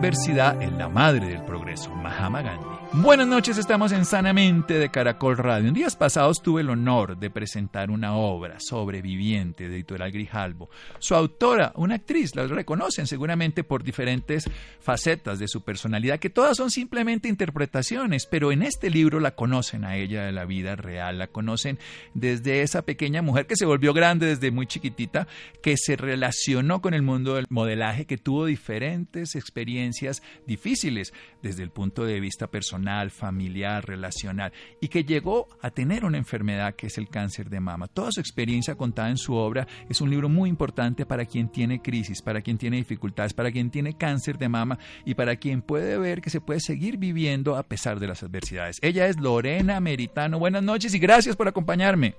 Adversidad es la madre del progreso. Mahatma Gandhi. Buenas noches, estamos en Sanamente de Caracol Radio. En días pasados tuve el honor de presentar una obra, Sobreviviente, de Editorial Grijalbo. Su autora, una actriz, la reconocen seguramente por diferentes facetas de su personalidad, que todas son simplemente interpretaciones, pero en este libro la conocen a ella de la vida real, la conocen desde esa pequeña mujer que se volvió grande desde muy chiquitita, que se relacionó con el mundo del modelaje, que tuvo diferentes experiencias difíciles desde el punto de vista personal familiar, relacional, y que llegó a tener una enfermedad que es el cáncer de mama. Toda su experiencia contada en su obra es un libro muy importante para quien tiene crisis, para quien tiene dificultades, para quien tiene cáncer de mama y para quien puede ver que se puede seguir viviendo a pesar de las adversidades. Ella es Lorena Meritano. Buenas noches y gracias por acompañarme.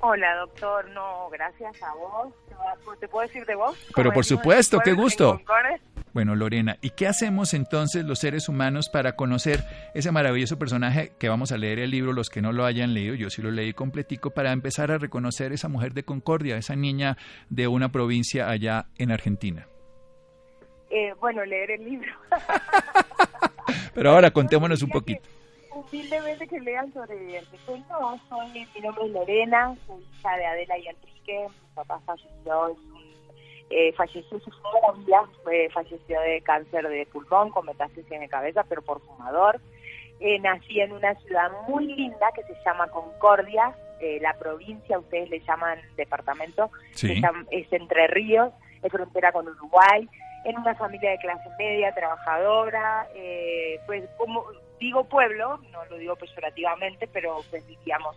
Hola, doctor. No, gracias a vos. ¿Te puedo decir de vos? Pero por supuesto, qué gusto. Bueno, Lorena, ¿y qué hacemos entonces los seres humanos para conocer ese maravilloso personaje que vamos a leer el libro, los que no lo hayan leído, yo sí lo leí completico, para empezar a reconocer esa mujer de Concordia, esa niña de una provincia allá en Argentina? Eh, bueno, leer el libro. Pero ahora contémonos un poquito. humildemente que lean soy, mi nombre es Lorena, soy hija de Adela y Enrique, mi papá falleció, es un eh, falleció su familia, fue, falleció de cáncer de pulmón con metástasis en la cabeza, pero por fumador. Eh, nací en una ciudad muy linda que se llama Concordia, eh, la provincia, ustedes le llaman departamento, es Entre Ríos, es frontera con Uruguay, en una familia de clase media, trabajadora, eh, pues como digo pueblo, no lo digo peyorativamente, pero pues vivíamos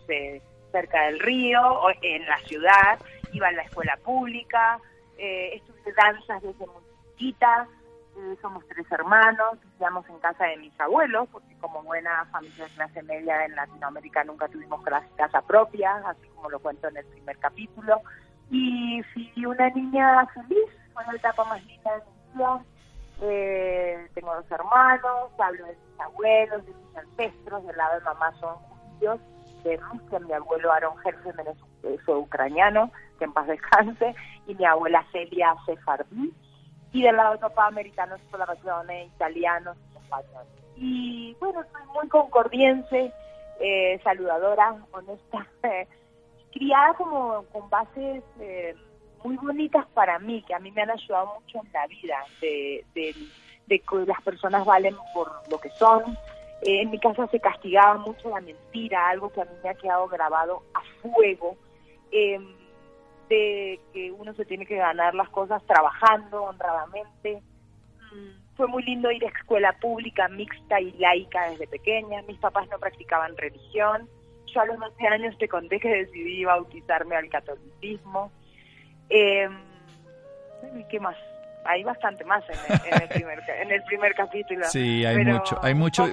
cerca del río, en la ciudad, iba a la escuela pública, eh, estudié danzas desde muy chiquita, eh, somos tres hermanos, vivíamos en casa de mis abuelos, porque como buena familia de clase media en Latinoamérica nunca tuvimos casa propia, así como lo cuento en el primer capítulo. Y fui una niña feliz, fue la etapa más linda de mi vida. Eh, tengo dos hermanos, hablo de mis abuelos, de mis ancestros, del lado de mamá son judíos, de Rusia, mi abuelo Aaron Herzen fue ucraniano, que en paz descanse, y mi abuela Celia Sefardí, y del lado de papá americanos por la razones italianos y españoles. Y bueno, soy muy concordiense, eh, saludadora, honesta, criada como con bases eh, muy bonitas para mí, que a mí me han ayudado mucho en la vida, de que las personas valen por lo que son. Eh, en mi casa se castigaba mucho la mentira, algo que a mí me ha quedado grabado a fuego. Eh, de que uno se tiene que ganar las cosas trabajando honradamente. Mm, fue muy lindo ir a escuela pública, mixta y laica desde pequeña. Mis papás no practicaban religión. Yo a los 12 años te conté que decidí bautizarme al catolicismo. Eh, ¿Qué más? Hay bastante más en el, primer, en el primer capítulo. Sí, hay mucho, hay mucho.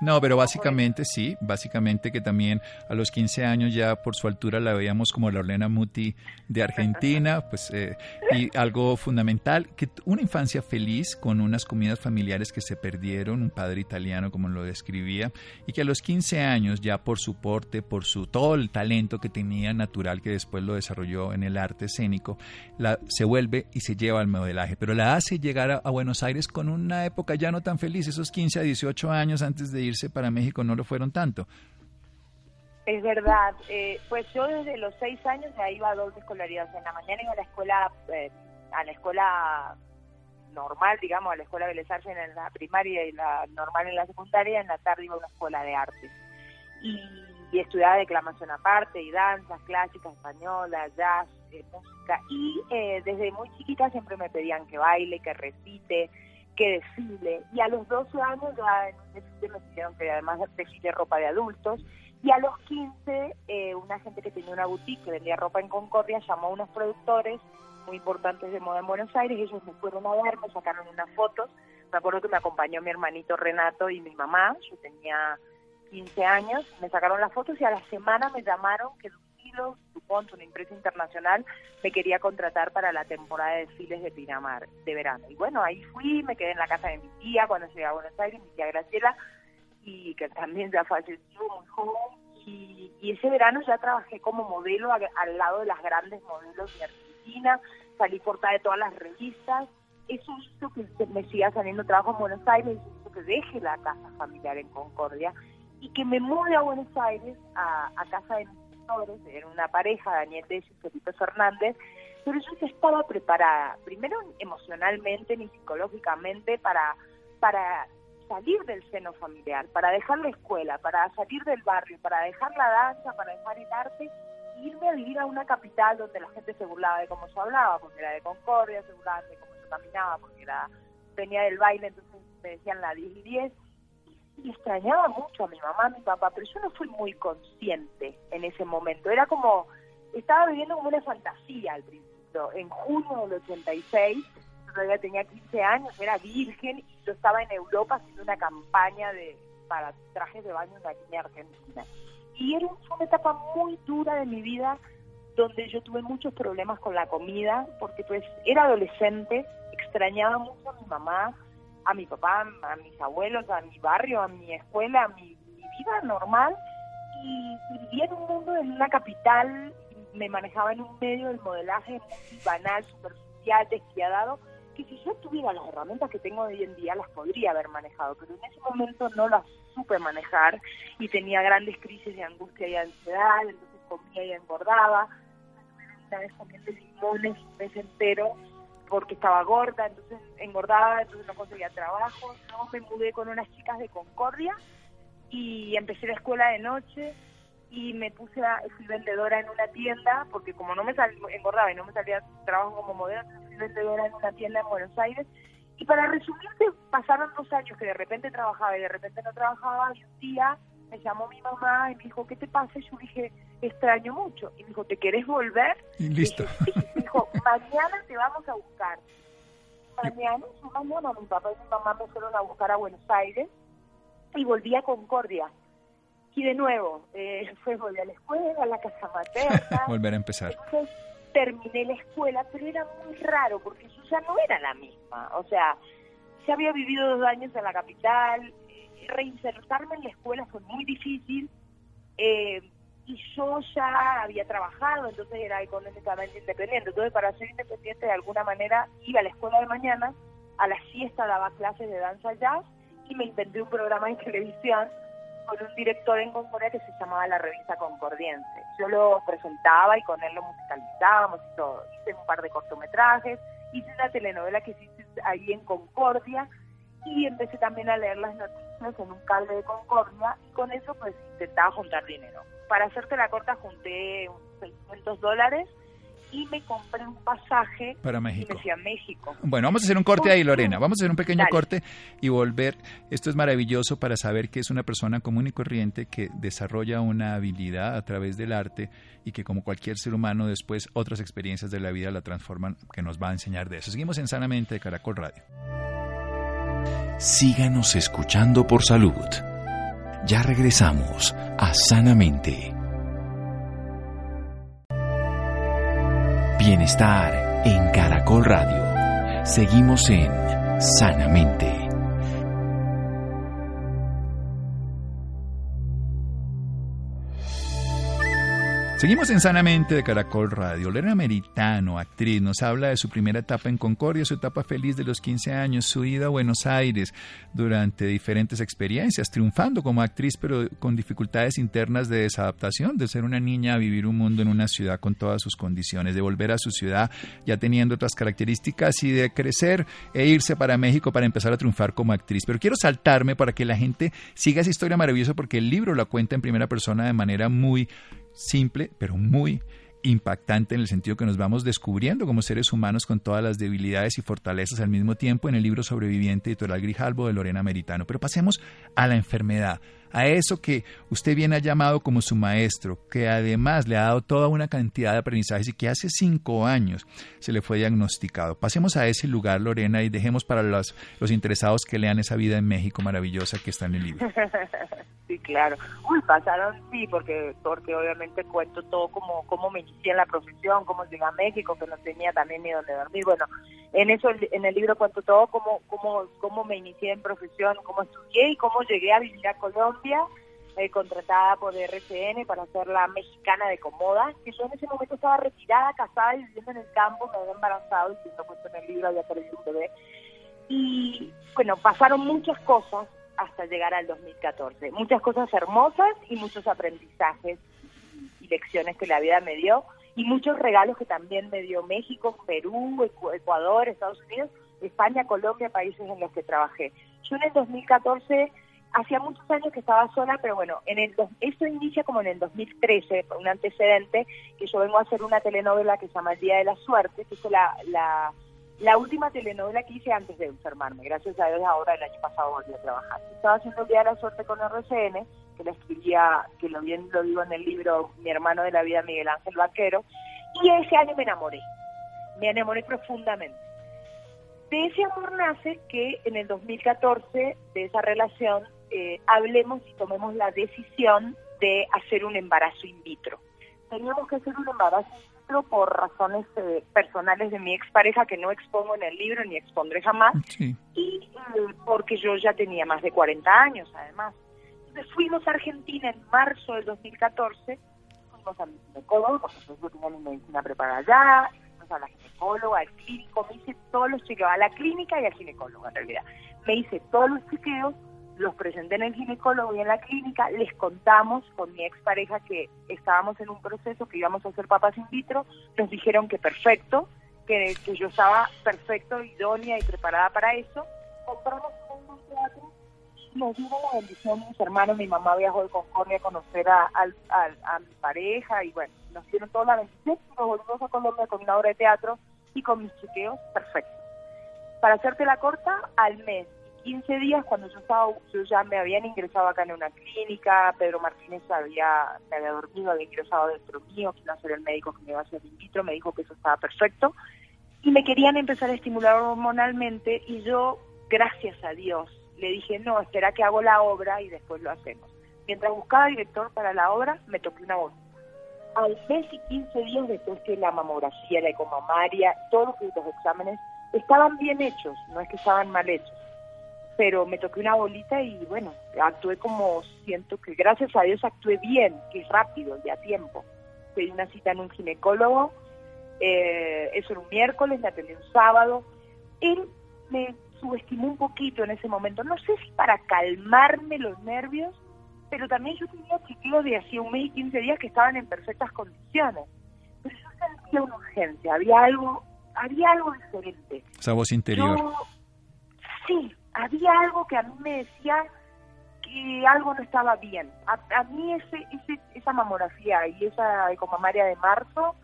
no, pero básicamente sí, básicamente que también a los 15 años ya por su altura la veíamos como la Orlena Muti de Argentina, pues eh, y algo fundamental, que una infancia feliz con unas comidas familiares que se perdieron, un padre italiano como lo describía, y que a los 15 años ya por su porte, por su todo el talento que tenía natural que después lo desarrolló en el arte escénico, la, se vuelve y se lleva al modelaje pero la hace llegar a, Buenos Aires con una época ya no tan feliz. Esos 15 a 18 años antes de irse para México no lo fueron tanto. Es verdad. Eh, pues yo desde los 6 años ya iba a dos escolaridades. En la mañana iba a la escuela, eh, a la escuela normal, digamos, a la escuela Bellas en la primaria y la normal en la secundaria, en la tarde iba a una escuela de arte. Y, y estudiaba declamación aparte, y danzas clásicas, españolas, jazz, música. Y eh, desde muy chiquita siempre me pedían que baile, que recite, que desfile. Y a los 12 años ya en un desfile me pidieron que además desfile ropa de adultos. Y a los 15, eh, una gente que tenía una boutique que vendía ropa en Concordia llamó a unos productores muy importantes de moda en Buenos Aires, ellos me fueron a ver, me sacaron unas fotos, me acuerdo que me acompañó mi hermanito Renato y mi mamá, yo tenía 15 años, me sacaron las fotos y a la semana me llamaron que Dupont, DuPont, una empresa internacional, me quería contratar para la temporada de desfiles de Pinamar de verano. Y bueno, ahí fui, me quedé en la casa de mi tía cuando llegué a Buenos Aires, mi tía Graciela, y que también ya falleció muy joven. Y, ese verano ya trabajé como modelo al lado de las grandes modelos de Argentina, salí cortada de todas las revistas. Eso hizo que me siga saliendo trabajo en Buenos Aires, hizo que deje la casa familiar en Concordia y que me mude a Buenos Aires, a, casa de mis tutores, era una pareja, Daniel Dez y Felipe Fernández, pero yo ya estaba preparada, primero emocionalmente ni psicológicamente, para, para salir del seno familiar, para dejar la escuela, para salir del barrio, para dejar la danza, para dejar el arte e irme a vivir a una capital donde la gente se burlaba de cómo yo hablaba, porque era de Concordia, se burlaban de cómo yo caminaba, porque era venía del baile, entonces me decían la 10 y 10. Y extrañaba mucho a mi mamá, a mi papá, pero yo no fui muy consciente en ese momento. Era como, estaba viviendo como una fantasía al principio. En junio del 86 todavía tenía 15 años, era virgen y yo estaba en Europa haciendo una campaña de para trajes de baño en la niña argentina. Y era una etapa muy dura de mi vida donde yo tuve muchos problemas con la comida porque pues era adolescente, extrañaba mucho a mi mamá, a mi papá, a mis abuelos, a mi barrio, a mi escuela, a mi, vida normal. Y, vivía en un mundo, en una capital, me manejaba en un medio del modelaje banal, superficial, despiadado que si yo tuviera las herramientas que tengo hoy en día las podría haber manejado, pero en ese momento no las supe manejar y tenía grandes crisis de angustia y ansiedad, entonces comía y engordaba, una vez comiendo limones un mes entero porque estaba gorda, entonces engordaba, entonces no conseguía trabajo, no me mudé con unas chicas de Concordia y empecé la escuela de noche y me puse a, fui vendedora en una tienda porque como no me salía, engordaba y no me salía trabajo como modelo, vendedora en una tienda en Buenos Aires. Y para resumirte, pasaron dos años que de repente trabajaba y de repente no trabajaba. Y un día me llamó mi mamá y me dijo, ¿qué te pasa? Y yo dije, extraño mucho. Y me dijo, ¿te querés volver? Y listo. Y dijo, mañana te vamos a buscar. Mañana, mañana mi papá y mi mamá me fueron a buscar a Buenos Aires y volví a Concordia. Y de nuevo, eh, fue volver a la escuela, a la casa materna. volver a empezar terminé la escuela, pero era muy raro porque yo ya no era la misma. O sea, ya había vivido dos años en la capital, eh, reinsertarme en la escuela fue muy difícil eh, y yo ya había trabajado, entonces era económicamente independiente. Entonces, para ser independiente de alguna manera, iba a la escuela de mañana, a la siesta daba clases de danza jazz y me inventé un programa de televisión con un director en Concordia que se llamaba la revista Concordiense. Yo lo presentaba y con él lo musicalizábamos y todo. Hice un par de cortometrajes, hice una telenovela que hice ahí en Concordia y empecé también a leer las noticias en un cable de Concordia y con eso pues intentaba juntar dinero. Para hacerte la corta junté 600 dólares y me compré un pasaje para México. Y me fui a México. Bueno, vamos a hacer un corte ahí, Lorena. Vamos a hacer un pequeño corte y volver. Esto es maravilloso para saber que es una persona común y corriente que desarrolla una habilidad a través del arte y que como cualquier ser humano después otras experiencias de la vida la transforman, que nos va a enseñar de eso. Seguimos en Sanamente de Caracol Radio. Síganos escuchando por salud. Ya regresamos a Sanamente. Bienestar en Caracol Radio. Seguimos en Sanamente. Seguimos en Sanamente de Caracol Radio. Lorena Meritano, actriz, nos habla de su primera etapa en Concordia, su etapa feliz de los 15 años, su ida a Buenos Aires durante diferentes experiencias, triunfando como actriz, pero con dificultades internas de desadaptación, de ser una niña a vivir un mundo en una ciudad con todas sus condiciones, de volver a su ciudad ya teniendo otras características y de crecer e irse para México para empezar a triunfar como actriz. Pero quiero saltarme para que la gente siga esa historia maravillosa porque el libro la cuenta en primera persona de manera muy simple, pero muy impactante en el sentido que nos vamos descubriendo como seres humanos con todas las debilidades y fortalezas al mismo tiempo en el libro Sobreviviente editorial Grijalbo de Lorena Meritano. Pero pasemos a la enfermedad, a eso que usted bien ha llamado como su maestro, que además le ha dado toda una cantidad de aprendizajes y que hace cinco años se le fue diagnosticado. Pasemos a ese lugar, Lorena, y dejemos para los, los interesados que lean esa vida en México maravillosa que está en el libro. Sí, claro. Uy, pasaron, sí, porque porque obviamente cuento todo como cómo me inicié en la profesión, cómo llegué a México, que no tenía también ni donde dormir. Bueno, en eso en el libro cuento todo cómo cómo cómo me inicié en profesión, cómo estudié y cómo llegué a vivir a Colombia, eh, contratada por RCN para ser la mexicana de Comoda, que yo en ese momento estaba retirada, casada y viviendo en el campo, me había embarazado y siendo puesto en el libro había perdido un bebé. Y bueno, pasaron muchas cosas hasta llegar al 2014. Muchas cosas hermosas y muchos aprendizajes y lecciones que la vida me dio y muchos regalos que también me dio México, Perú, Ecuador, Estados Unidos, España, Colombia, países en los que trabajé. Yo en el 2014 hacía muchos años que estaba sola, pero bueno, en el esto inicia como en el 2013, un antecedente que yo vengo a hacer una telenovela que se llama El Día de la Suerte, que es la, la la última telenovela que hice antes de enfermarme, gracias a Dios ahora el año pasado volví a trabajar. Estaba haciendo el Día de la Suerte con RCN, que la escribía, que lo bien lo digo en el libro Mi hermano de la vida, Miguel Ángel Vaquero, y ese año me enamoré, me enamoré profundamente. De ese amor nace que en el 2014, de esa relación, eh, hablemos y tomemos la decisión de hacer un embarazo in vitro. Teníamos que hacer un embarazo in por razones eh, personales de mi expareja que no expongo en el libro ni expondré jamás y eh, porque yo ya tenía más de 40 años además. Entonces fuimos a Argentina en marzo del 2014, fuimos a mi ginecólogo, porque yo tenía mi medicina preparada allá, fuimos a la ginecóloga, al clínico, me hice todos los chequeos, a la clínica y al ginecólogo en realidad. Me hice todos los chequeos los presenté en el ginecólogo y en la clínica, les contamos con mi expareja que estábamos en un proceso, que íbamos a hacer papas in vitro, nos dijeron que perfecto, que, yo estaba perfecto, idónea y preparada para eso. Compramos un teatro nos dieron la bendición mis hermanos, mi mamá viajó de Concordia a conocer a, a, mi pareja y bueno, nos dieron toda la bendición nos volvimos a Colombia con una obra de teatro y con mis chequeos perfectos. Para hacerte la corta, al mes 15 días cuando yo estaba, yo ya me habían ingresado acá en una clínica, Pedro Martínez había, me había dormido, había ingresado dentro mío, que iba ser el médico que me iba a hacer in vitro, me dijo que eso estaba perfecto, y me querían empezar a estimular hormonalmente, y yo, gracias a Dios, le dije, no, espera que hago la obra y después lo hacemos. Mientras buscaba director para la obra, me toqué una voz. Al mes y 15 días después que la mamografía, la ecomamaria, todos los exámenes estaban bien hechos, no es que estaban mal hechos pero me toqué una bolita y bueno, actué como siento que gracias a Dios actué bien, que es rápido y a tiempo. Pedí una cita en un ginecólogo, eh, eso era un miércoles, me atendí un sábado. Él me subestimó un poquito en ese momento, no sé si para calmarme los nervios, pero también yo tenía chequeos de hacía un mes y 15 días que estaban en perfectas condiciones. Pero yo sentía una urgencia, había algo, había algo diferente. Esa voz interior. sí, había algo que a mí me decía que algo no estaba bien. A, mí esa mamografía y esa ecomamaria de marzo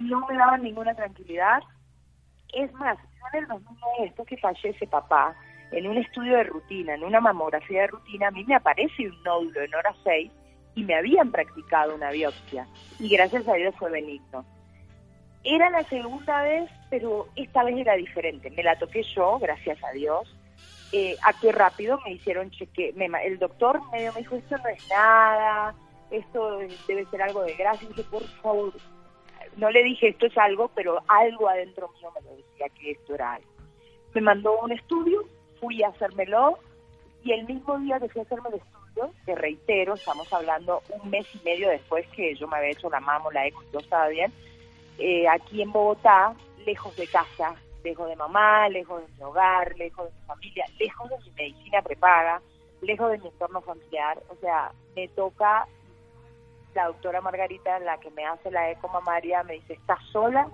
no me daban ninguna tranquilidad. Es más, en el 2009, después que fallece papá, en un estudio de rutina, en una mamografía de rutina, a mí me aparece un nódulo en hora 6 y me habían practicado una biopsia. Y gracias a Dios fue benigno. Era la segunda vez, pero esta vez era diferente. Me la toqué yo, gracias a Dios eh, aquí rápido me hicieron cheque, el doctor medio me dijo, esto no es nada, esto debe ser algo de grasa, y dije, por favor, no le dije esto es algo, pero algo adentro mío me lo decía que esto era algo. Me mandó un estudio, fui a hacérmelo, y el mismo día que fui a hacerme el estudio, te reitero, estamos hablando un mes y medio después que yo me había hecho la mamo, la eco, todo estaba bien, eh, aquí en Bogotá, lejos de casa, lejos de mamá, lejos de mi hogar, lejos de mi familia, lejos de mi medicina prepaga, lejos de mi entorno familiar. O sea, me toca la doctora Margarita, la que me hace la eco mamaria, me dice, ¿estás sola?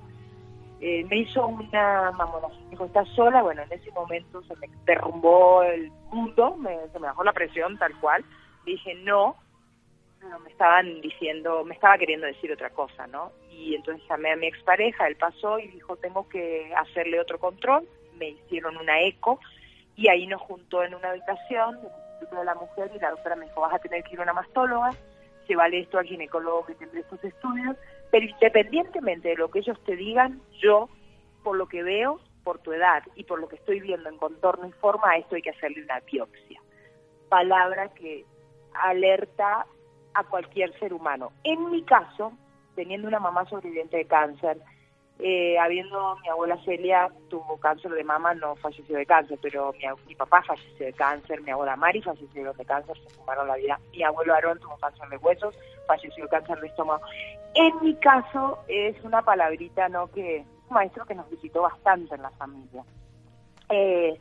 Eh, me hizo una mamografía, dijo, ¿estás sola? Bueno, en ese momento se me derrumbó el mundo, me, se me bajó la presión tal cual. Dije, no, me estaban diciendo, me estaba queriendo decir otra cosa, ¿no? Y entonces llamé a mi expareja, él pasó y dijo, tengo que hacerle otro control, me hicieron una eco y ahí nos juntó en una habitación de la Mujer y la doctora me dijo, vas a tener que ir a una mastóloga, vale esto al ginecólogo que tendré estos estudios, pero independientemente de lo que ellos te digan, yo, por lo que veo, por tu edad y por lo que estoy viendo en contorno y forma, a esto hay que hacerle una biopsia. Palabra que alerta a cualquier ser humano. En mi caso, teniendo una mamá sobreviviente de cáncer, eh, habiendo mi abuela Celia tuvo cáncer de mama, no falleció de cáncer, pero mi, mi, papá falleció de cáncer, mi abuela Mari falleció de cáncer, se fumaron la vida, mi abuelo Aarón tuvo cáncer de huesos, falleció de cáncer de estómago. En mi caso es una palabrita, ¿no? Que un maestro que nos visitó bastante en la familia. Eh,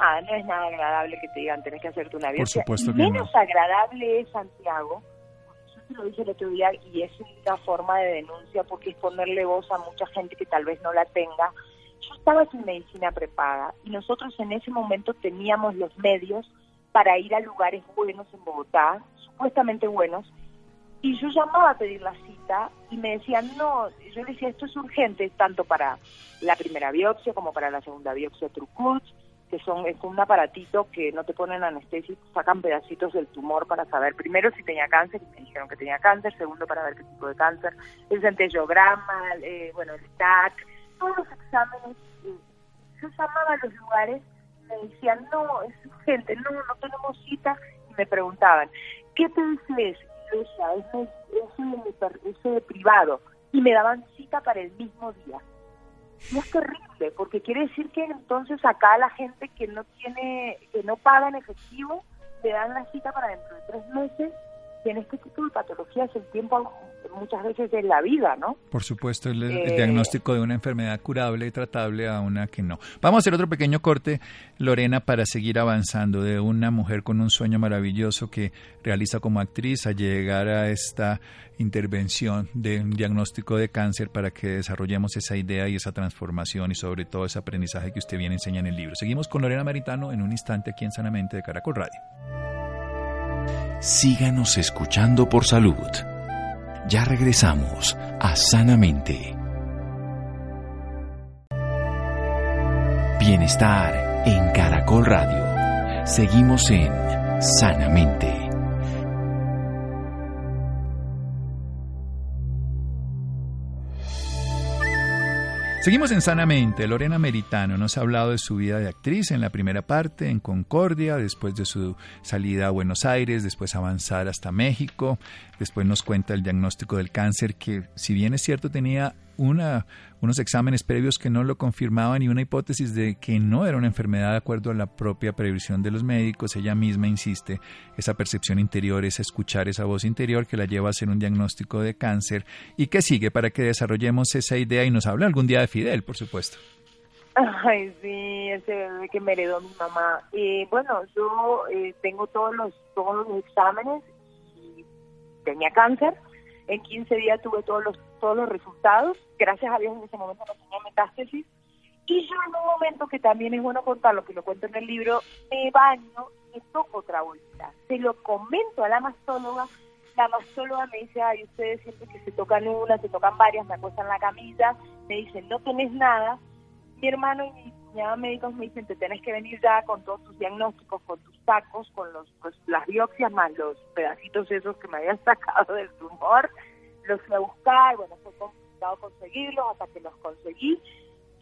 Ah, no es nada agradable que te digan tenés que hacerte una biopsia. Por supuesto Menos agradable es Santiago, lo dije el otro día y es una forma de denuncia porque es ponerle voz a mucha gente que tal vez no la tenga. Yo estaba sin medicina prepaga y nosotros en ese momento teníamos los medios para ir a lugares buenos en Bogotá, supuestamente buenos, y yo llamaba a pedir la cita y me decían, no, yo decía, esto es urgente, tanto para la primera biopsia como para la segunda biopsia Trucut, que son es un aparatito que no te ponen anestesia, sacan pedacitos del tumor para saber primero si tenía cáncer, y me dijeron que tenía cáncer, segundo para ver qué tipo de cáncer, el centellograma, eh, bueno, el TAC, todos los exámenes. Eh, yo llamaba a los lugares, me decían, no, es urgente, no, no tenemos cita, y me preguntaban, ¿qué te es? Y yo es, es, es privado, y me daban cita para el mismo día. Y es terrible, porque quiere decir que entonces acá la gente que no tiene, que no paga en efectivo, le dan la cita para dentro de tres meses, y en este tipo de patologías el tiempo muchas veces es la vida, ¿no? Por supuesto, el, eh, diagnóstico de una enfermedad curable y tratable a una que no. Vamos a hacer otro pequeño corte, Lorena, para seguir avanzando de una mujer con un sueño maravilloso que realiza como actriz a llegar a esta intervención de un diagnóstico de cáncer para que desarrollemos esa idea y esa transformación y sobre todo ese aprendizaje que usted viene enseña en el libro. Seguimos con Lorena Maritano en un instante aquí en Sanamente de Caracol Radio. Síganos escuchando por salud. Ya regresamos a Sanamente. Bienestar en Caracol Radio. Seguimos en Sanamente. Seguimos en Sanamente. Lorena Meritano nos ha hablado de su vida de actriz en la primera parte, en Concordia, después de su salida a Buenos Aires, después avanzar hasta México, después nos cuenta el diagnóstico del cáncer que, si bien es cierto, tenía una, unos exámenes previos que no lo confirmaban y una hipótesis de que no era una enfermedad de acuerdo a la propia previsión de los médicos. Ella misma insiste, esa percepción interior, es escuchar esa voz interior que la lleva a hacer un diagnóstico de cáncer y que sigue para que desarrollemos esa idea y nos hable algún día de Fidel, por supuesto. Ay, sí, ese bebé que me heredó mi mamá. y bueno, yo eh, tengo todos los, todos los exámenes y tenía cáncer. En 15 días tuve todos los todos los resultados. Gracias a Dios en ese momento no tenía metástasis. Y yo en un momento que también es bueno contarlo, que lo cuento en el libro, me baño y toco otra bolsa. Se lo comento a la mastóloga. La mastóloga me dice, ay, ustedes siempre que se tocan una, se tocan varias, me acuestan la camisa, me dicen, no tenés nada. Mi hermano y mi cuñada médicos me dicen, te tenés que venir ya con todos tus diagnósticos, con tus tacos, con los pues, las biopsias, más los pedacitos esos que me habían sacado del tumor los fui a buscar, bueno, fue complicado conseguirlos hasta que los conseguí.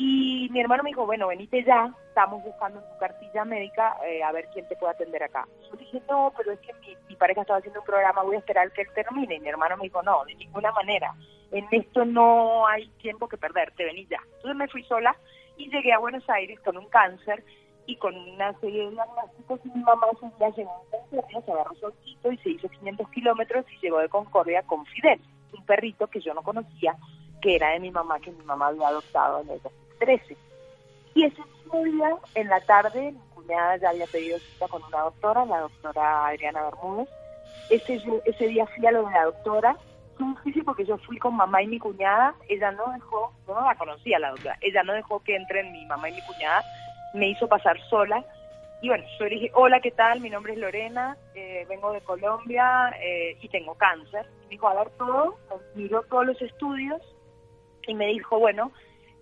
Y mi hermano me dijo, bueno, venite ya, estamos buscando en tu cartilla médica eh, a ver quién te puede atender acá. Yo dije, no, pero es que mi, pareja estaba haciendo un programa, voy a esperar que él termine. Y mi hermano me dijo, no, de ninguna manera, en esto no hay tiempo que perder, te venís ya. Entonces me fui sola y llegué a Buenos Aires con un cáncer y con una serie de diagnósticos mi mamá ese día llegó a Concordia, se agarró solcito y se hizo 500 kilómetros y llegó de Concordia con Fidel un perrito que yo no conocía, que era de mi mamá, que mi mamá había adoptado en el 2013. Y ese mismo día, en la tarde, mi cuñada ya había pedido cita con una doctora, la doctora Adriana Bermúdez. Ese, ese día fui a lo de la doctora, fue difícil porque yo fui con mamá y mi cuñada, ella no dejó, yo no la conocía la doctora, ella no dejó que entren mi mamá y mi cuñada, me hizo pasar sola Y bueno, yo le dije, hola, ¿qué tal? Mi nombre es Lorena, eh, vengo de Colombia eh, y tengo cáncer. Me dijo, a ver todo, miró todos los estudios y me dijo, bueno,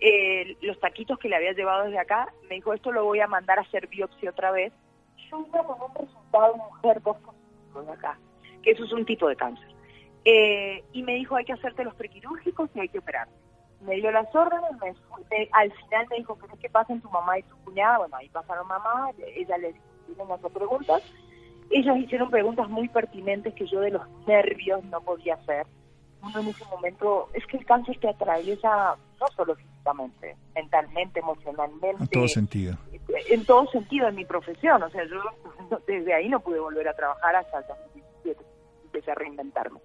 eh, los taquitos que le había llevado desde acá, me dijo, esto lo voy a mandar a hacer biopsia otra vez. Yo iba con un resultado de mujer dos de acá, que eso es un tipo de cáncer. y me dijo, hay que hacerte los prequirúrgicos y hay que operarte me dio las órdenes, me, al final me dijo, ¿qué pasa en tu mamá y tu cuñada? Bueno, ahí pasaron mamá, ella les hicieron hacer preguntas. Ellas hicieron preguntas muy pertinentes que yo de los nervios no podía hacer. Uno en ese momento, es que el cáncer te atraviesa no solo físicamente, mentalmente, emocionalmente. En todo sentido. En todo sentido, en mi profesión. O sea, yo desde ahí no pude volver a trabajar hasta el 2017, empecé a reinventarme.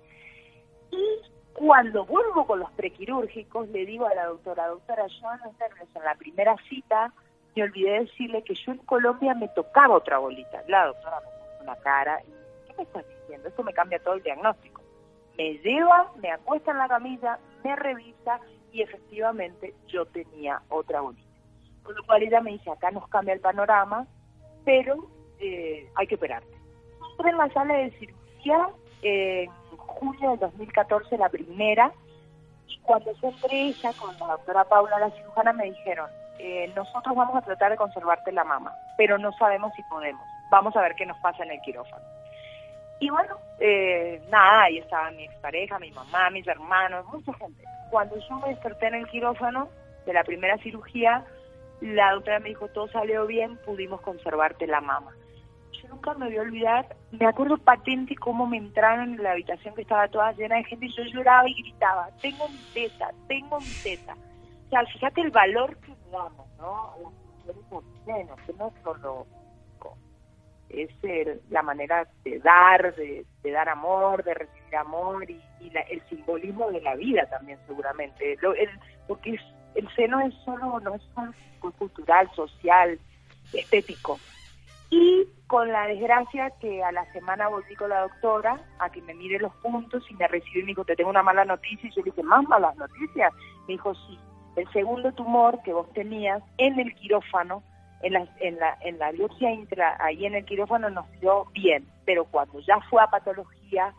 Y cuando vuelvo con los prequirúrgicos, le digo a la doctora, doctora, yo en la primera cita me olvidé decirle que yo en Colombia me tocaba otra bolita. La doctora me puso una cara ¿qué me estás diciendo? Esto me cambia todo el diagnóstico. Me lleva, me acuesta en la camilla, me revisa y efectivamente yo tenía otra bolita. Con lo cual ella me dice, acá nos cambia el panorama, pero eh, hay que operarte. En la sala de cirugía, eh, junio del 2014 la primera, y cuando yo entré ella con la doctora Paula, la cirujana, me dijeron, eh, nosotros vamos a tratar de conservarte la mama, pero no sabemos si podemos. Vamos a ver qué nos pasa en el quirófano. Y bueno, eh, nada, ahí estaba mi expareja, mi mamá, mis hermanos, mucha gente. Cuando yo me desperté en el quirófano de la primera cirugía, la doctora me dijo, todo salió bien, pudimos conservarte la mama nunca me voy a olvidar, me acuerdo patente cómo me entraron en la habitación que estaba toda llena de gente y yo lloraba y gritaba, tengo mi teta, tengo mi teta. O sea, fíjate el valor que damos, ¿no? Menos, que no es solo es la manera de dar, de, dar amor, de recibir amor y, el simbolismo de la vida también seguramente, porque el seno es solo, no es solo cultural, social, estético, y con la desgracia que a la semana volví con la doctora a que me mire los puntos y me recibió y me dijo, te tengo una mala noticia. Y yo le dije, ¿más malas noticias? Me dijo, sí, el segundo tumor que vos tenías en el quirófano, en la, en la, en la biopsia intra, ahí en el quirófano nos dio bien, pero cuando ya fue a patología,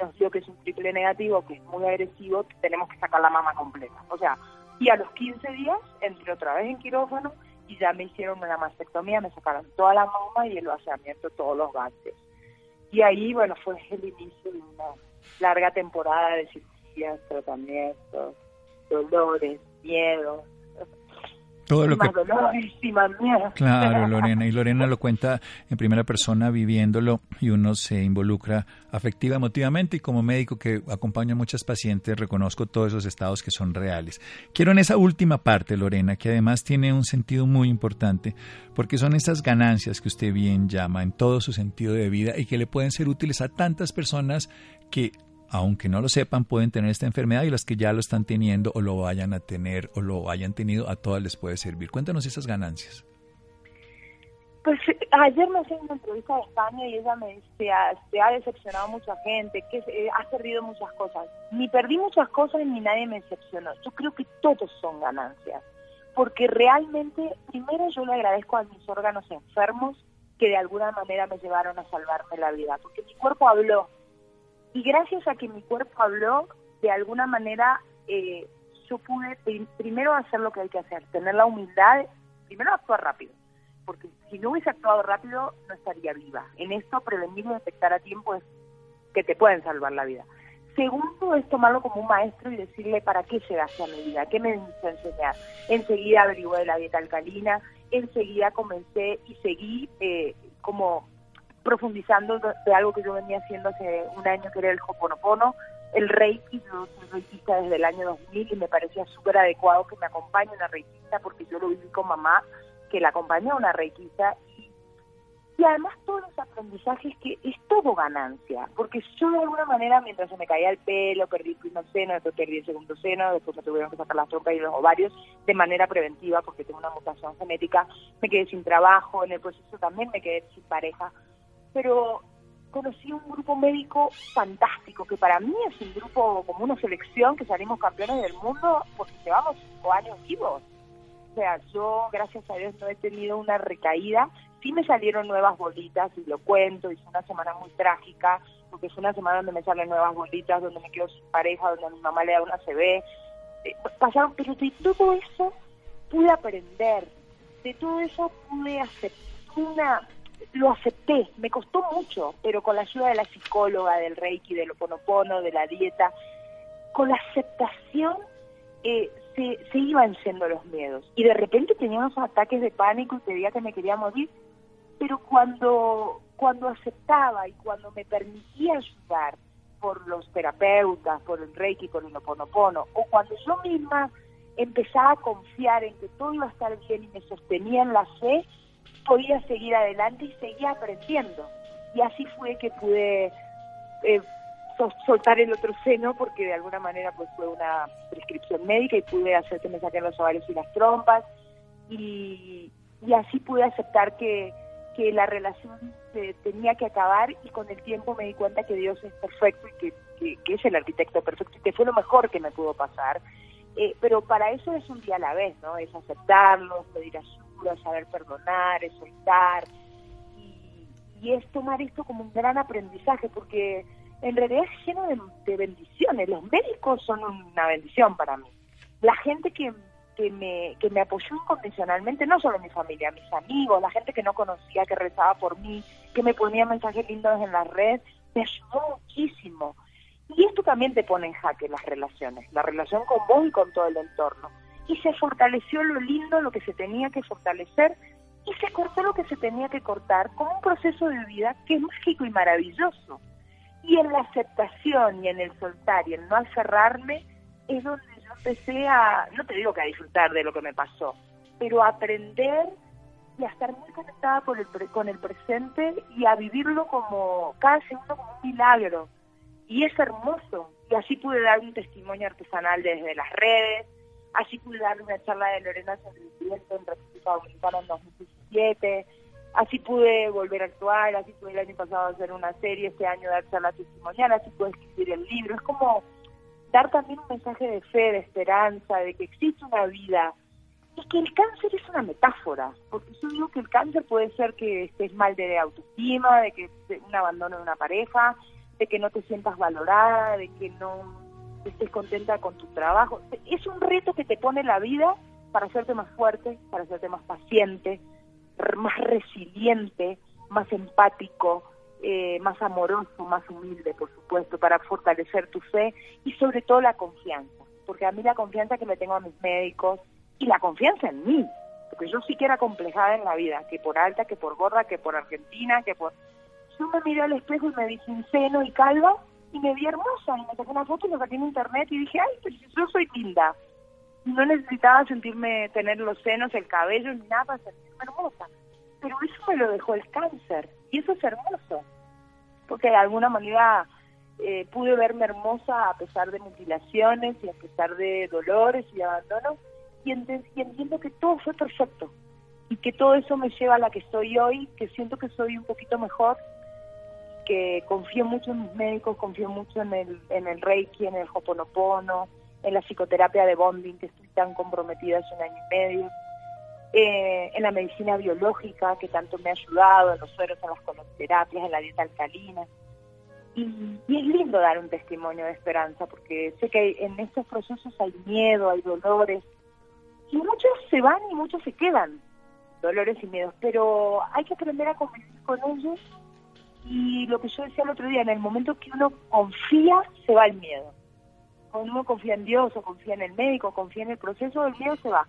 nos dio que es un triple negativo, que es muy agresivo, tenemos que sacar la mama completa. O sea, y a los 15 días entré otra vez en quirófano y ya me hicieron una mastectomía, me sacaron toda la mama y el vaciamiento todos los ganglios. Y ahí, bueno, fue el inicio de una larga temporada de cirugías, tratamientos, dolores, miedos, todo lo que... Claro, Lorena. Y Lorena lo cuenta en primera persona viviéndolo y uno se involucra afectiva, emotivamente y como médico que acompaña a muchas pacientes reconozco todos esos estados que son reales. Quiero en esa última parte, Lorena, que además tiene un sentido muy importante porque son esas ganancias que usted bien llama en todo su sentido de vida y que le pueden ser útiles a tantas personas que aunque no lo sepan, pueden tener esta enfermedad y las que ya lo están teniendo o lo vayan a tener o lo hayan tenido, a todas les puede servir. Cuéntanos esas ganancias. Pues ayer me hice una entrevista de España y ella me decía, se ha decepcionado mucha gente, que eh, ha perdido muchas cosas. Ni perdí muchas cosas ni nadie me decepcionó. Yo creo que todos son ganancias, porque realmente, primero yo le agradezco a mis órganos enfermos que de alguna manera me llevaron a salvarme la vida, porque mi cuerpo habló, y gracias a que mi cuerpo habló, de alguna manera eh, yo pude primero hacer lo que hay que hacer, tener la humildad, primero actuar rápido, porque si no hubiese actuado rápido no estaría viva. En esto prevenir y detectar a tiempo es que te pueden salvar la vida. Segundo es tomarlo como un maestro y decirle para qué se a mi vida, qué me viniste enseñar. Enseguida averigué la dieta alcalina, enseguida comencé y seguí eh, como profundizando de algo que yo venía haciendo hace un año, que era el Hoponopono, el Reiki, yo soy reikista desde el año 2000 y me parecía súper adecuado que me acompañe una reikista porque yo lo viví con mamá, que la acompañó una reikista y, además todos los aprendizajes que es todo ganancia, porque yo de alguna manera mientras se me caía el pelo, perdí el primer seno, después perdí el segundo seno, después me tuvieron que sacar las trompas y los ovarios de manera preventiva porque tengo una mutación genética, me quedé sin trabajo, en el proceso también me quedé sin pareja, pero conocí un grupo médico fantástico, que para mí es un grupo como una selección que salimos campeones del mundo porque llevamos cinco años vivos. O sea, yo, gracias a Dios, no he tenido una recaída. Sí me salieron nuevas bolitas, y lo cuento, fue una semana muy trágica, porque fue una semana donde me salen nuevas bolitas, donde me quedo sin pareja, donde mi mamá le da una CB. Eh, pasaron, pero de todo eso pude aprender, de todo eso pude aceptar una, lo acepté, me costó mucho, pero con la ayuda de la psicóloga, del reiki, del oponopono, de la dieta, con la aceptación eh, se, iban siendo los miedos. Y de repente tenía unos ataques de pánico y pedía que me quería morir, pero cuando, cuando aceptaba y cuando me permitía ayudar por los terapeutas, por el reiki, por el oponopono, o cuando yo misma empezaba a confiar en que todo iba a estar bien y me sostenía en la fe, podía seguir adelante y seguía aprendiendo. Y así fue que pude eh, soltar el otro seno porque de alguna manera pues fue una prescripción médica y pude hacer que me saquen los ovarios y las trompas y, y así pude aceptar que, que la relación se tenía que acabar y con el tiempo me di cuenta que Dios es perfecto y que, que, es el arquitecto perfecto y que fue lo mejor que me pudo pasar. Eh, pero para eso es un día a la vez, ¿no? Es aceptarlo, pedir ayuda, saber perdonar, es soltar y, y es tomar esto como un gran aprendizaje porque en realidad es lleno de, bendiciones. Los médicos son una bendición para mí. La gente que, que, me, que me apoyó incondicionalmente, no solo mi familia, mis amigos, la gente que no conocía, que rezaba por mí, que me ponía mensajes lindos en la red, me ayudó muchísimo. Y esto también te pone en jaque las relaciones, la relación con vos y con todo el entorno. Y se fortaleció lo lindo, lo que se tenía que fortalecer, y se cortó lo que se tenía que cortar, como un proceso de vida que es mágico y maravilloso. Y en la aceptación y en el soltar y en no aferrarme es donde yo empecé a, no te digo que a disfrutar de lo que me pasó, pero a aprender y a estar muy conectada con el, con el presente y a vivirlo como cada segundo como un milagro. Y es hermoso. Y así pude dar un testimonio artesanal desde las redes, así pude dar una charla de Lorena sobre el en República Dominicana en 2017 así pude volver a actuar, así pude el año pasado hacer una serie, este año dar charla testimonial, así pude escribir el libro. Es como dar también un mensaje de fe, de esperanza, de que existe una vida. Y que el cáncer es una metáfora, porque yo digo que el cáncer puede ser que estés mal de autoestima, de que un abandono de una pareja, de que no te sientas valorada, de que no estés contenta con tu trabajo. Es un reto que te pone la vida para hacerte más fuerte, para hacerte más paciente, más resiliente, más empático, eh, más amoroso, más humilde, por supuesto, para fortalecer tu fe y sobre todo la confianza, porque a mí la confianza que me tengo a mis médicos y la confianza en mí, porque yo sí que era complejada en la vida, que por alta, que por gorda, que por argentina, que por... Yo me miré al espejo y me sin seno y calva y me vi hermosa y me saqué una foto y lo saqué en internet y dije, ay, pero yo soy linda. No necesitaba sentirme, tener los senos, el cabello ni nada para sentirme hermosa pero eso me lo dejó el cáncer y eso es hermoso, porque de alguna manera eh, pude verme hermosa a pesar de mutilaciones y a pesar de dolores y abandono y, entiendo que todo fue perfecto y que todo eso me lleva a la que soy hoy, que siento que soy un poquito mejor, que confío mucho en mis médicos, confío mucho en el, en el Reiki, en el Hoponopono, en la psicoterapia de bonding, que estoy tan comprometida hace un año y medio eh, en la medicina biológica, que tanto me ha ayudado, en los sueros, en las coloterapias, en la dieta alcalina. Y, es lindo dar un testimonio de esperanza, porque sé que en estos procesos hay miedo, hay dolores, y muchos se van y muchos se quedan, dolores y miedos, pero hay que aprender a convivir con ellos. Y lo que yo decía el otro día, en el momento que uno confía, se va el miedo. Cuando uno confía en Dios o confía en el médico, confía en el proceso, el miedo se va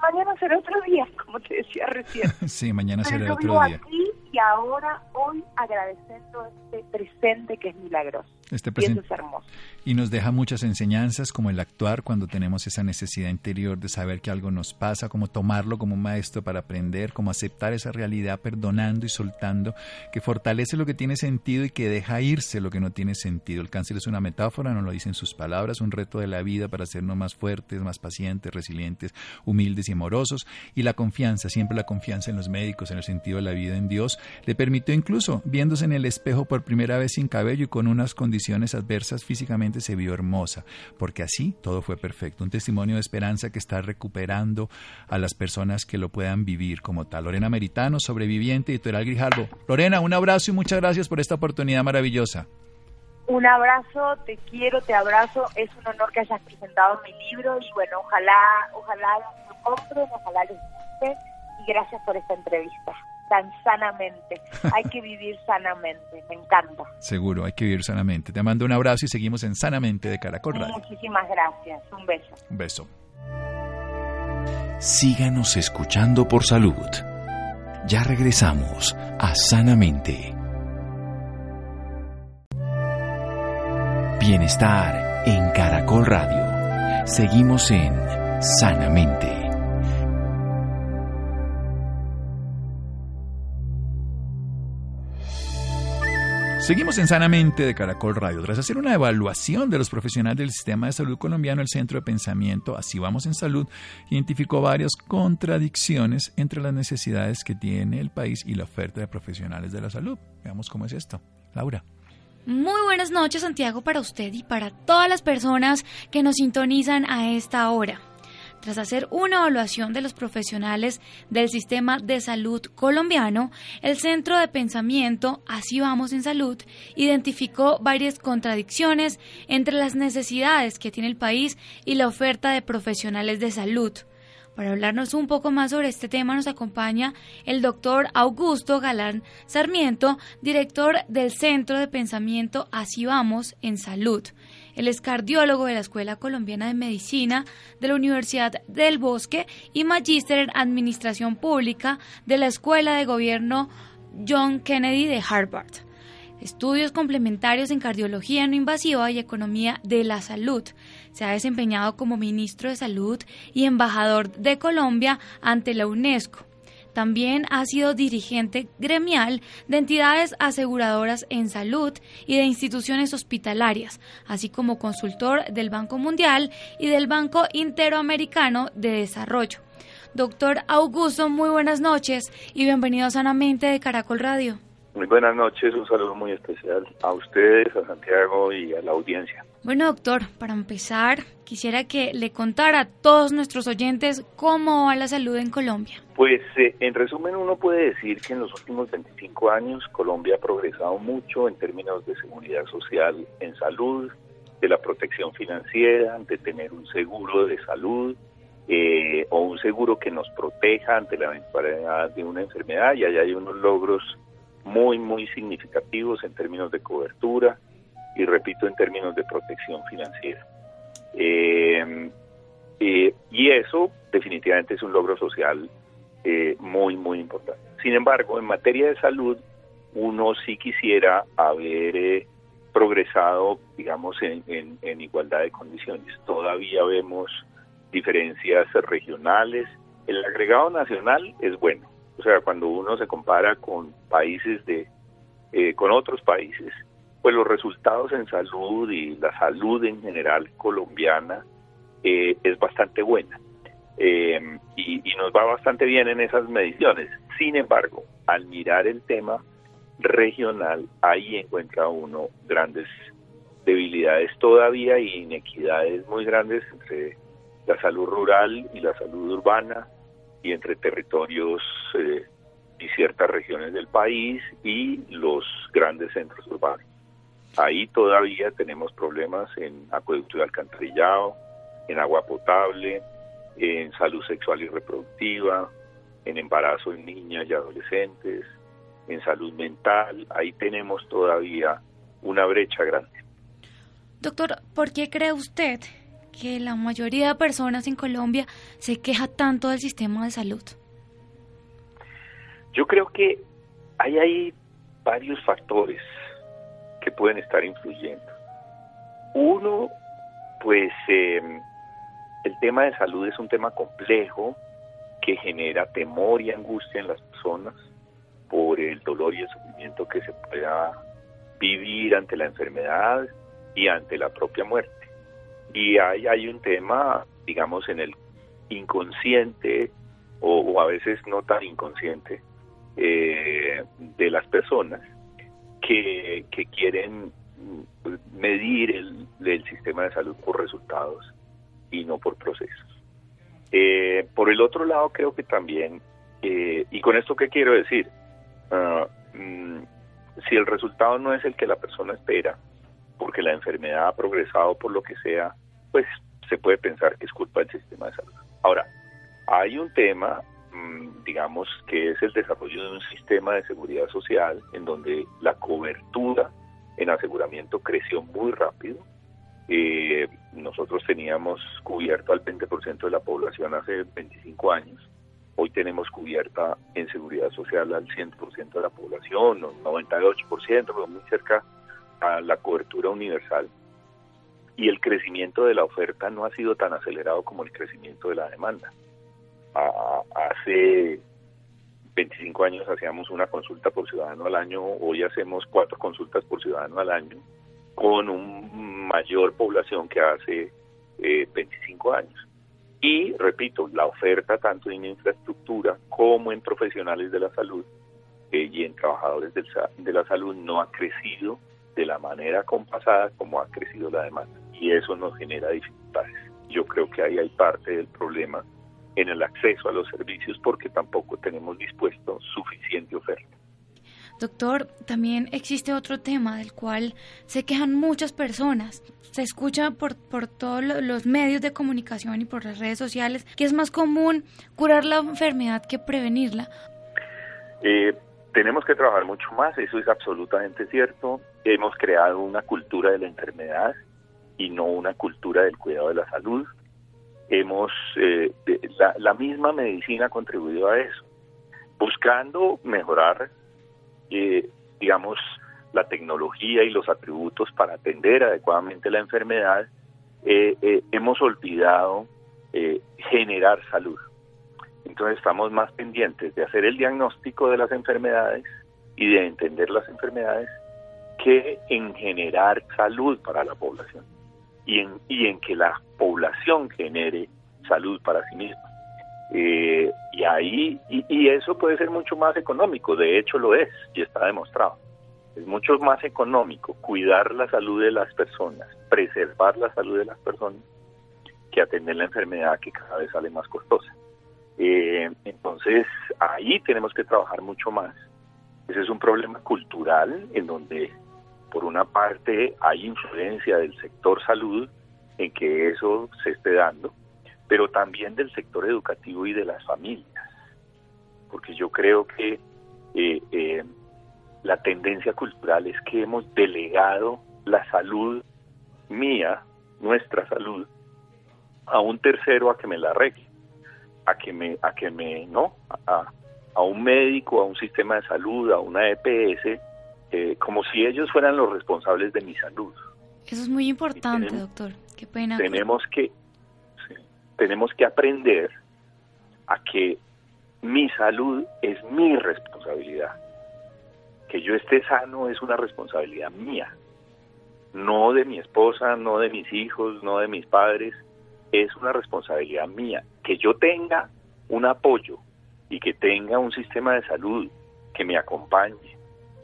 mañana será otro día, como te decía recién. sí, mañana será otro día. Aquí y ahora, hoy, agradeciendo este presente que es milagroso. Este presente. Y eso es hermoso. Y nos deja muchas enseñanzas, como el actuar cuando tenemos esa necesidad interior de saber que algo nos pasa, como tomarlo como maestro para aprender, como aceptar esa realidad perdonando y soltando, que fortalece lo que tiene sentido y que deja irse lo que no tiene sentido. El cáncer es una metáfora, no lo dicen sus palabras, un reto de la vida para hacernos más fuertes, más pacientes, resilientes, humildes y amorosos. Y la confianza, siempre la confianza en los médicos, en el sentido de la vida en Dios, le permitió incluso, viéndose en el espejo por primera vez sin cabello y con unas condiciones condiciones adversas físicamente se vio hermosa, porque así todo fue perfecto. Un testimonio de esperanza que está recuperando a las personas que lo puedan vivir como tal. Lorena Meritano, sobreviviente, editorial Grijalbo. Lorena, un abrazo y muchas gracias por esta oportunidad maravillosa. Un abrazo, te quiero, te abrazo. Es un honor que hayas presentado mi libro y bueno, ojalá, ojalá lo compren, ojalá les guste y gracias por esta entrevista tan sanamente. Hay que vivir sanamente, me encanta. Seguro, hay que vivir sanamente. Te mando un abrazo y seguimos en Sanamente de Caracol Radio. Muchísimas gracias, un beso. Un beso. Síganos escuchando por salud. Ya regresamos a Sanamente. Bienestar en Caracol Radio. Seguimos en Sanamente. Seguimos en Sanamente de Caracol Radio. Tras hacer una evaluación de los profesionales del sistema de salud colombiano, el Centro de Pensamiento Así Vamos en Salud identificó varias contradicciones entre las necesidades que tiene el país y la oferta de profesionales de la salud. Veamos cómo es esto. Laura. Muy buenas noches, Santiago, para usted y para todas las personas que nos sintonizan a esta hora. Tras hacer una evaluación de los profesionales del sistema de salud colombiano, el Centro de Pensamiento Así Vamos en Salud identificó varias contradicciones entre las necesidades que tiene el país y la oferta de profesionales de salud. Para hablarnos un poco más sobre este tema nos acompaña el doctor Augusto Galán Sarmiento, director del Centro de Pensamiento Así Vamos en Salud. Él es cardiólogo de la Escuela Colombiana de Medicina de la Universidad del Bosque y magíster en Administración Pública de la Escuela de Gobierno John Kennedy de Harvard. Estudios complementarios en cardiología no invasiva y economía de la salud. Se ha desempeñado como ministro de Salud y embajador de Colombia ante la UNESCO. También ha sido dirigente gremial de entidades aseguradoras en salud y de instituciones hospitalarias, así como consultor del Banco Mundial y del Banco Interamericano de Desarrollo. Doctor Augusto, muy buenas noches y bienvenido Sanamente de Caracol Radio. Muy buenas noches, un saludo muy especial a ustedes, a Santiago y a la audiencia. Bueno, doctor, para empezar, quisiera que le contara a todos nuestros oyentes cómo va la salud en Colombia. Pues eh, en resumen uno puede decir que en los últimos 25 años Colombia ha progresado mucho en términos de seguridad social en salud, de la protección financiera, de tener un seguro de salud eh, o un seguro que nos proteja ante la eventualidad de una enfermedad y allá hay unos logros muy, muy significativos en términos de cobertura y, repito, en términos de protección financiera. Eh, eh, y eso definitivamente es un logro social eh, muy, muy importante. Sin embargo, en materia de salud, uno sí quisiera haber progresado, digamos, en igualdad de condiciones. Todavía vemos diferencias regionales. El agregado nacional es bueno, o sea, cuando uno se compara con países de, eh, con otros países, pues los resultados en salud y la salud en general colombiana eh, es bastante buena. Eh, y, nos va bastante bien en esas mediciones. Sin embargo, al mirar el tema regional, ahí encuentra uno grandes debilidades todavía y inequidades muy grandes entre la salud rural y la salud urbana, y entre territorios eh, y ciertas regiones del país y los grandes centros urbanos. Ahí todavía tenemos problemas en acueducto y alcantarillado, en agua potable, en salud sexual y reproductiva, en embarazo en niñas y adolescentes, en salud mental. Ahí tenemos todavía una brecha grande. Doctor, ¿por qué cree usted que la mayoría de personas en Colombia se queja tanto del sistema de salud? Yo creo que hay varios factores que pueden estar influyendo. Uno, pues em, el tema de salud es un tema complejo que genera temor y angustia en las personas por el dolor y el sufrimiento que se pueda vivir ante la enfermedad y ante la propia muerte. Y hay, hay un tema, digamos, en el inconsciente o, a veces no tan inconsciente eh, de las personas que, que quieren medir el, el sistema de salud por resultados y no por procesos. Eh, por el otro lado, creo que también, eh, y con esto qué quiero decir, ah, mm, si el resultado no es el que la persona espera, porque la enfermedad ha progresado por lo que sea, pues se puede pensar que es culpa del sistema de salud. Ahora, hay un tema, mm, digamos, que es el desarrollo de un sistema de seguridad social en donde la cobertura en aseguramiento creció muy rápido. Eh, nosotros teníamos cubierto al 20% de la población hace 25 años. Hoy tenemos cubierta en seguridad social al 100% de la población, o 98%, pero muy cerca a la cobertura universal. Y el crecimiento de la oferta no ha sido tan acelerado como el crecimiento de la demanda. hace 25 años hacíamos una consulta por ciudadano al año, hoy hacemos cuatro consultas por ciudadano al año, con una mayor población que hace 25 eh, años. Y, repito, la oferta tanto en infraestructura como en profesionales de la salud eh, y en trabajadores de la salud no ha crecido de la manera compasada como ha crecido la demanda. Y eso nos genera dificultades. Yo creo que ahí hay parte del problema en el acceso a los servicios porque tampoco tenemos dispuesto suficiente oferta. Doctor, también existe otro tema del cual se quejan muchas personas. Se escucha por, por todos los medios de comunicación y por las redes sociales que es más común curar la enfermedad que prevenirla. Eh, tenemos que trabajar mucho más, eso es absolutamente cierto. Hemos creado una cultura de la enfermedad y no una cultura del cuidado de la salud. Hemos eh, la, misma medicina ha contribuido a eso, buscando mejorar, eh, digamos, la tecnología y los atributos para atender adecuadamente la enfermedad, eh, hemos olvidado generar salud. Entonces estamos más pendientes de hacer el diagnóstico de las enfermedades y de entender las enfermedades que en generar salud para la población y en, y en que la población genere salud para sí misma. Eh, y ahí, y, eso puede ser mucho más económico, de hecho lo es, y está demostrado. Es mucho más económico cuidar la salud de las personas, preservar la salud de las personas, que atender la enfermedad que cada vez sale más costosa. Eh, entonces, ahí tenemos que trabajar mucho más. Ese es un problema cultural en donde por una parte hay influencia del sector salud en que eso se esté dando, pero también del sector educativo y de las familias, porque yo creo que eh, eh, la tendencia cultural es que hemos delegado la salud mía, nuestra salud, a un tercero a que me la arregle, a que me, a que me, no, a, a un médico, a un sistema de salud, a una EPS, eh, como si ellos fueran los responsables de mi salud. Eso es muy importante, doctor. Qué pena. Tenemos que, tenemos que aprender a que mi salud es mi responsabilidad. Que yo esté sano es una responsabilidad mía, no de mi esposa, no de mis hijos, no de mis padres, es una responsabilidad mía. Que yo tenga un apoyo y que tenga un sistema de salud que me acompañe,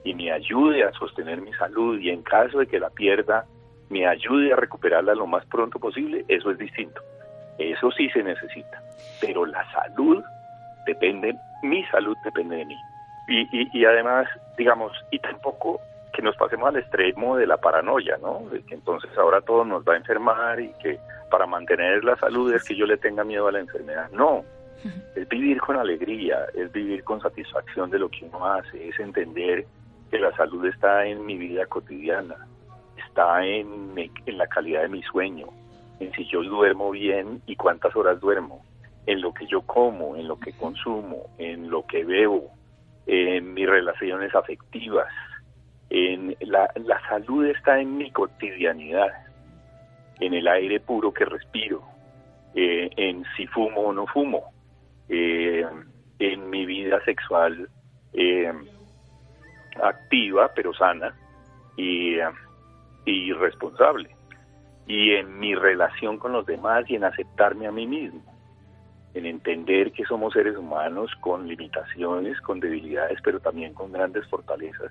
y me ayude a sostener mi salud y en caso de que la pierda, me ayude a recuperarla lo más pronto posible, eso es distinto. Eso sí se necesita. Pero la salud depende, mi salud depende de mí. Y, y, además, digamos, y tampoco que nos pasemos al extremo de la paranoia, ¿no? De que entonces ahora todo nos va a enfermar y que para mantener la salud es que yo le tenga miedo a la enfermedad. No, es vivir con alegría, es vivir con satisfacción de lo que uno hace, es entender que la salud está en mi vida cotidiana, está en, en la calidad de mi sueño, en si yo duermo bien y cuántas horas duermo, en lo que yo como, en lo que consumo, en lo que bebo, en mis relaciones afectivas. En la, la salud está en mi cotidianidad, en el aire puro que respiro, eh, en si fumo o no fumo, eh, en mi vida sexual eh, activa pero sana y, y responsable. Y en mi relación con los demás y en aceptarme a mí mismo. En entender que somos seres humanos con limitaciones, con debilidades, pero también con grandes fortalezas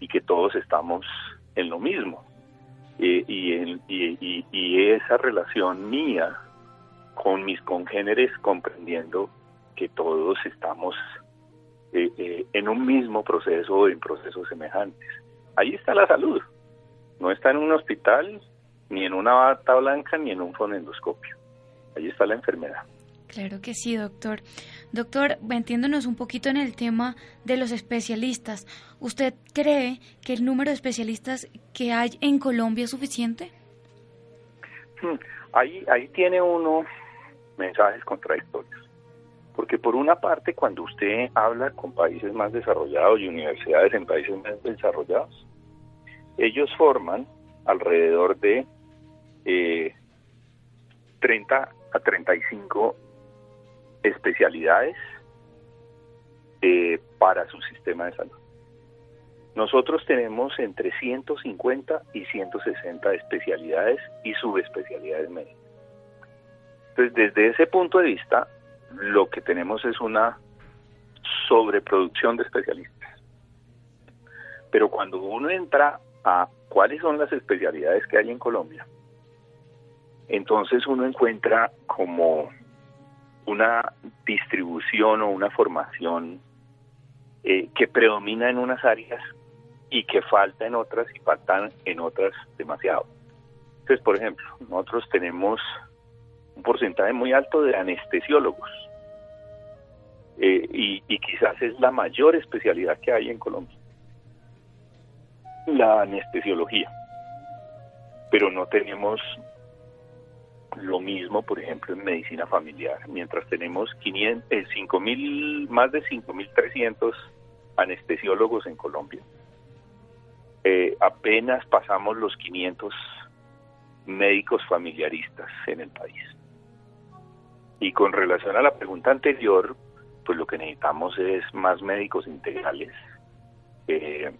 y que todos estamos en lo mismo. y, y, y, esa relación mía con mis congéneres comprendiendo que todos estamos eh, eh, en un mismo proceso o en procesos semejantes. Ahí está la salud. No está en un hospital, ni en una bata blanca, ni en un fonendoscopio. Ahí está la enfermedad. Claro que sí, doctor. Doctor, metiéndonos un poquito en el tema de los especialistas, ¿usted cree que el número de especialistas que hay en Colombia es suficiente? Hmm, ahí, ahí tiene uno mensajes contradictorios. Porque por una parte, cuando usted habla con países más desarrollados y universidades en países más desarrollados, ellos forman alrededor de eh, 30 a 35 especialidades eh, para su sistema de salud. Nosotros tenemos entre 150 y 160 especialidades y subespecialidades médicas. Entonces, desde ese punto de vista, lo que tenemos es una sobreproducción de especialistas. Pero cuando uno entra a cuáles son las especialidades que hay en Colombia, entonces uno encuentra como una distribución o una formación eh, que predomina en unas áreas y que falta en otras y faltan en otras demasiado. Entonces, por ejemplo, nosotros tenemos un porcentaje muy alto de anestesiólogos eh, y, y quizás es la mayor especialidad que hay en Colombia, la anestesiología. Pero no tenemos lo mismo, por ejemplo, en medicina familiar, mientras tenemos 500, eh, más de 5.300 anestesiólogos en Colombia. Eh, apenas pasamos los 500 médicos familiaristas en el país. Y con relación a la pregunta anterior, pues lo que necesitamos es más médicos integrales que,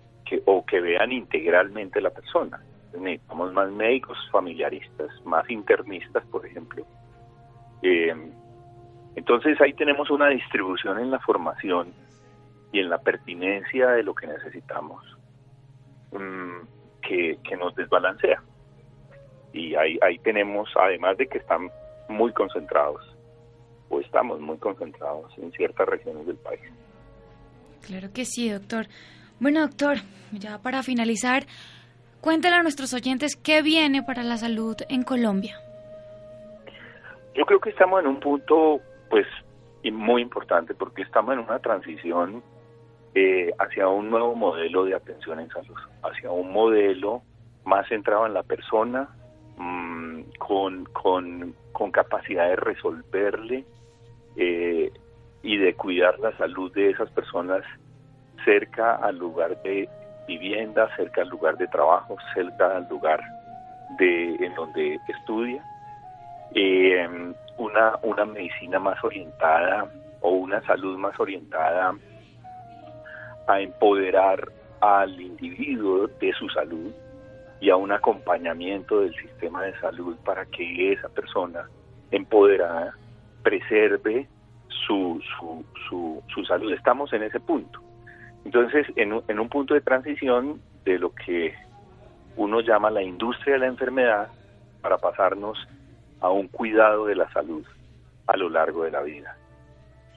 o que vean integralmente la persona necesitamos más médicos familiaristas, más internistas, por ejemplo. Eh, entonces ahí tenemos una distribución en la formación y en la pertinencia de lo que necesitamos mm, que, nos desbalancea. Y ahí tenemos, además de que están muy concentrados, o estamos muy concentrados en ciertas regiones del país. Claro que sí, doctor. Bueno, doctor, ya para finalizar, Cuéntale a nuestros oyentes qué viene para la salud en Colombia. Yo creo que estamos en un punto, pues, muy importante porque estamos en una transición eh, hacia un nuevo modelo de atención en salud, hacia un modelo más centrado en la persona, mm, con, con, capacidad de resolverle eh, y de cuidar la salud de esas personas cerca al lugar de vivienda, cerca al lugar de trabajo, cerca al lugar de en donde estudia, eh, una, una medicina más orientada o una salud más orientada a empoderar al individuo de su salud y a un acompañamiento del sistema de salud para que esa persona empoderada preserve su, su, su, salud. Estamos en ese punto. Entonces, en un, en un punto de transición de lo que uno llama la industria de la enfermedad para pasarnos a un cuidado de la salud a lo largo de la vida.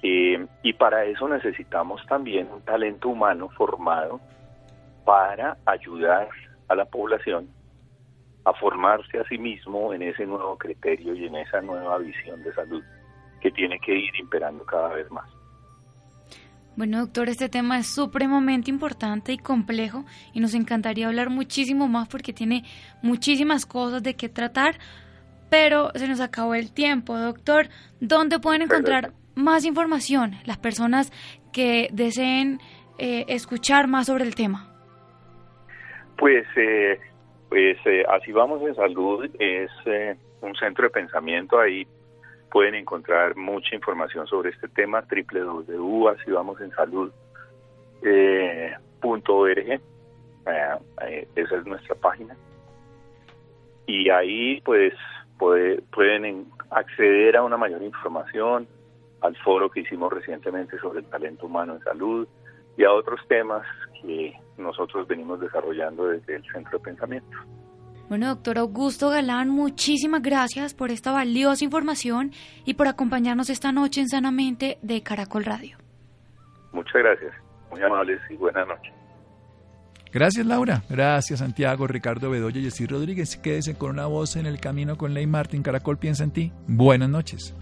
Eh, y para eso necesitamos también un talento humano formado para ayudar a la población a formarse a sí mismo en ese nuevo criterio y en esa nueva visión de salud que tiene que ir imperando cada vez más. Bueno, doctor, este tema es supremamente importante y complejo y nos encantaría hablar muchísimo más porque tiene muchísimas cosas de qué tratar, pero se nos acabó el tiempo. Doctor, ¿dónde pueden encontrar más información las personas que deseen eh, escuchar más sobre el tema? Pues, eh, pues eh, así vamos en salud, es un centro de pensamiento ahí pueden encontrar mucha información sobre este tema www.asivamosensalud.org eh, eh, eh, esa es nuestra página y ahí pues pueden acceder a una mayor información al foro que hicimos recientemente sobre el talento humano en salud y a otros temas que nosotros venimos desarrollando desde el centro de pensamiento. Bueno, doctor Augusto Galán, muchísimas gracias por esta valiosa información y por acompañarnos esta noche en Sanamente de Caracol Radio. Muchas gracias, muy amables y buenas noches. Gracias Laura, gracias Santiago, Ricardo Bedoya y Jessy Rodríguez. Quédese con una voz en el camino con Ley Martín. Caracol piensa en ti. Buenas noches.